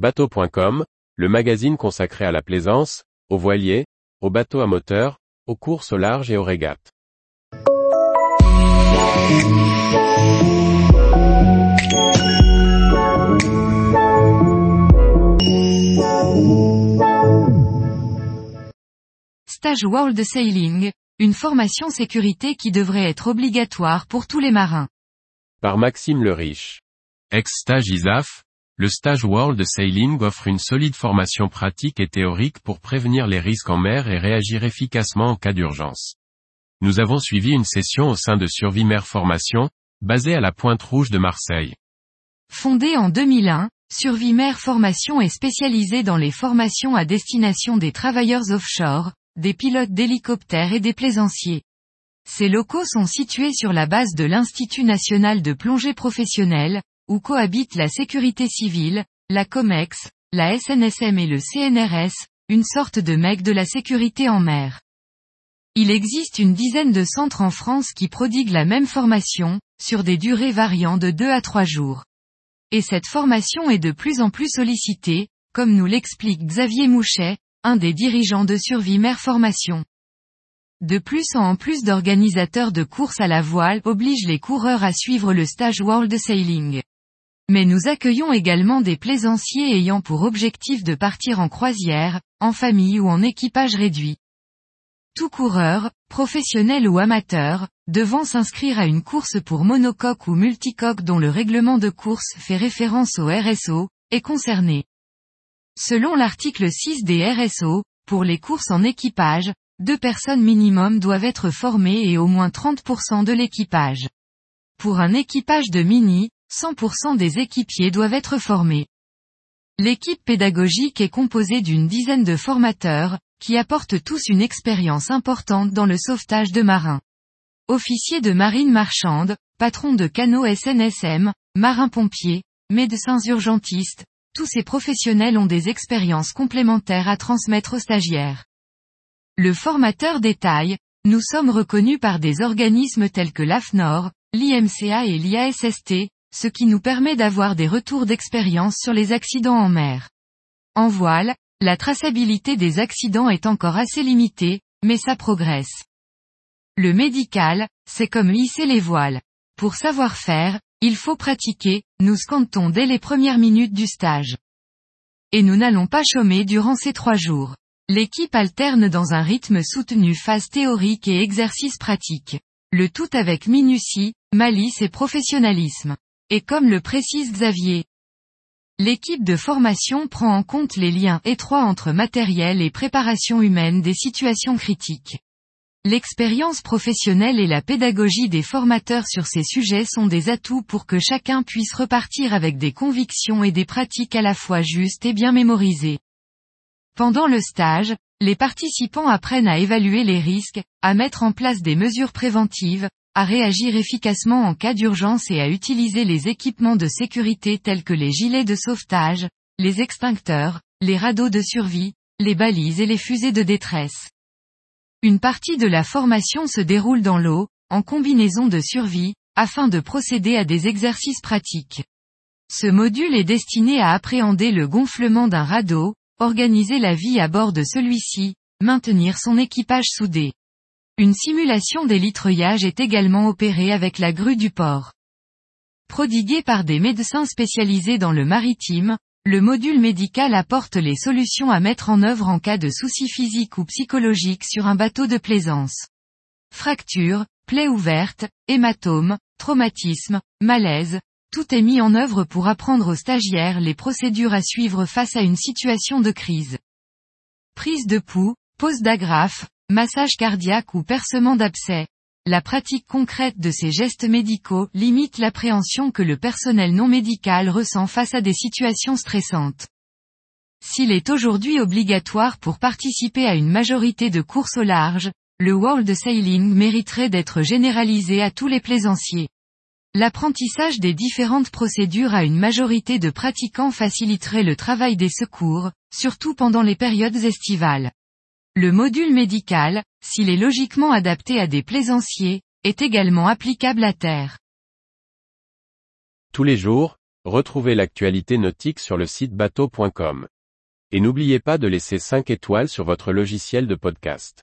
Bateau.com, le magazine consacré à la plaisance, aux voiliers, aux bateaux à moteur, aux courses au large et aux régates. Stage World Sailing, une formation sécurité qui devrait être obligatoire pour tous les marins. Par Maxime le Riche. Ex-stage ISAF, le stage World Sailing offre une solide formation pratique et théorique pour prévenir les risques en mer et réagir efficacement en cas d'urgence. Nous avons suivi une session au sein de Survie Formation, basée à la Pointe Rouge de Marseille. Fondée en 2001, Survie Mer Formation est spécialisée dans les formations à destination des travailleurs offshore, des pilotes d'hélicoptères et des plaisanciers. Ces locaux sont situés sur la base de l'Institut national de plongée professionnelle, où cohabitent la sécurité civile, la COMEX, la SNSM et le CNRS, une sorte de mec de la sécurité en mer. Il existe une dizaine de centres en France qui prodiguent la même formation, sur des durées variant de 2 à 3 jours. Et cette formation est de plus en plus sollicitée, comme nous l'explique Xavier Mouchet, un des dirigeants de Survie Mer Formation. De plus en plus d'organisateurs de courses à la voile obligent les coureurs à suivre le stage World Sailing. Mais nous accueillons également des plaisanciers ayant pour objectif de partir en croisière, en famille ou en équipage réduit. Tout coureur, professionnel ou amateur, devant s'inscrire à une course pour monocoque ou multicoque dont le règlement de course fait référence au RSO, est concerné. Selon l'article 6 des RSO, pour les courses en équipage, deux personnes minimum doivent être formées et au moins 30% de l'équipage. Pour un équipage de mini, 100% des équipiers doivent être formés. L'équipe pédagogique est composée d'une dizaine de formateurs, qui apportent tous une expérience importante dans le sauvetage de marins. Officiers de marine marchande, patrons de canaux SNSM, marins-pompiers, médecins urgentistes, tous ces professionnels ont des expériences complémentaires à transmettre aux stagiaires. Le formateur détaille, nous sommes reconnus par des organismes tels que l'AFNOR, l'IMCA et l'IASST, ce qui nous permet d'avoir des retours d'expérience sur les accidents en mer. En voile, la traçabilité des accidents est encore assez limitée, mais ça progresse. Le médical, c'est comme hisser les voiles. Pour savoir faire, il faut pratiquer, nous scantons dès les premières minutes du stage. Et nous n'allons pas chômer durant ces trois jours. L'équipe alterne dans un rythme soutenu phase théorique et exercice pratique. Le tout avec minutie, malice et professionnalisme. Et comme le précise Xavier, l'équipe de formation prend en compte les liens étroits entre matériel et préparation humaine des situations critiques. L'expérience professionnelle et la pédagogie des formateurs sur ces sujets sont des atouts pour que chacun puisse repartir avec des convictions et des pratiques à la fois justes et bien mémorisées. Pendant le stage, les participants apprennent à évaluer les risques, à mettre en place des mesures préventives, à réagir efficacement en cas d'urgence et à utiliser les équipements de sécurité tels que les gilets de sauvetage, les extincteurs, les radeaux de survie, les balises et les fusées de détresse. Une partie de la formation se déroule dans l'eau, en combinaison de survie, afin de procéder à des exercices pratiques. Ce module est destiné à appréhender le gonflement d'un radeau, organiser la vie à bord de celui-ci, maintenir son équipage soudé. Une simulation des litreuillages est également opérée avec la grue du port. Prodigué par des médecins spécialisés dans le maritime, le module médical apporte les solutions à mettre en œuvre en cas de soucis physiques ou psychologiques sur un bateau de plaisance. Fracture, plaie ouverte, hématome, traumatisme, malaise, tout est mis en œuvre pour apprendre aux stagiaires les procédures à suivre face à une situation de crise. Prise de pouls, pose d'agrafe, massage cardiaque ou percement d'abcès. La pratique concrète de ces gestes médicaux limite l'appréhension que le personnel non médical ressent face à des situations stressantes. S'il est aujourd'hui obligatoire pour participer à une majorité de courses au large, le World Sailing mériterait d'être généralisé à tous les plaisanciers. L'apprentissage des différentes procédures à une majorité de pratiquants faciliterait le travail des secours, surtout pendant les périodes estivales. Le module médical, s'il est logiquement adapté à des plaisanciers, est également applicable à terre. Tous les jours, retrouvez l'actualité nautique sur le site bateau.com. Et n'oubliez pas de laisser 5 étoiles sur votre logiciel de podcast.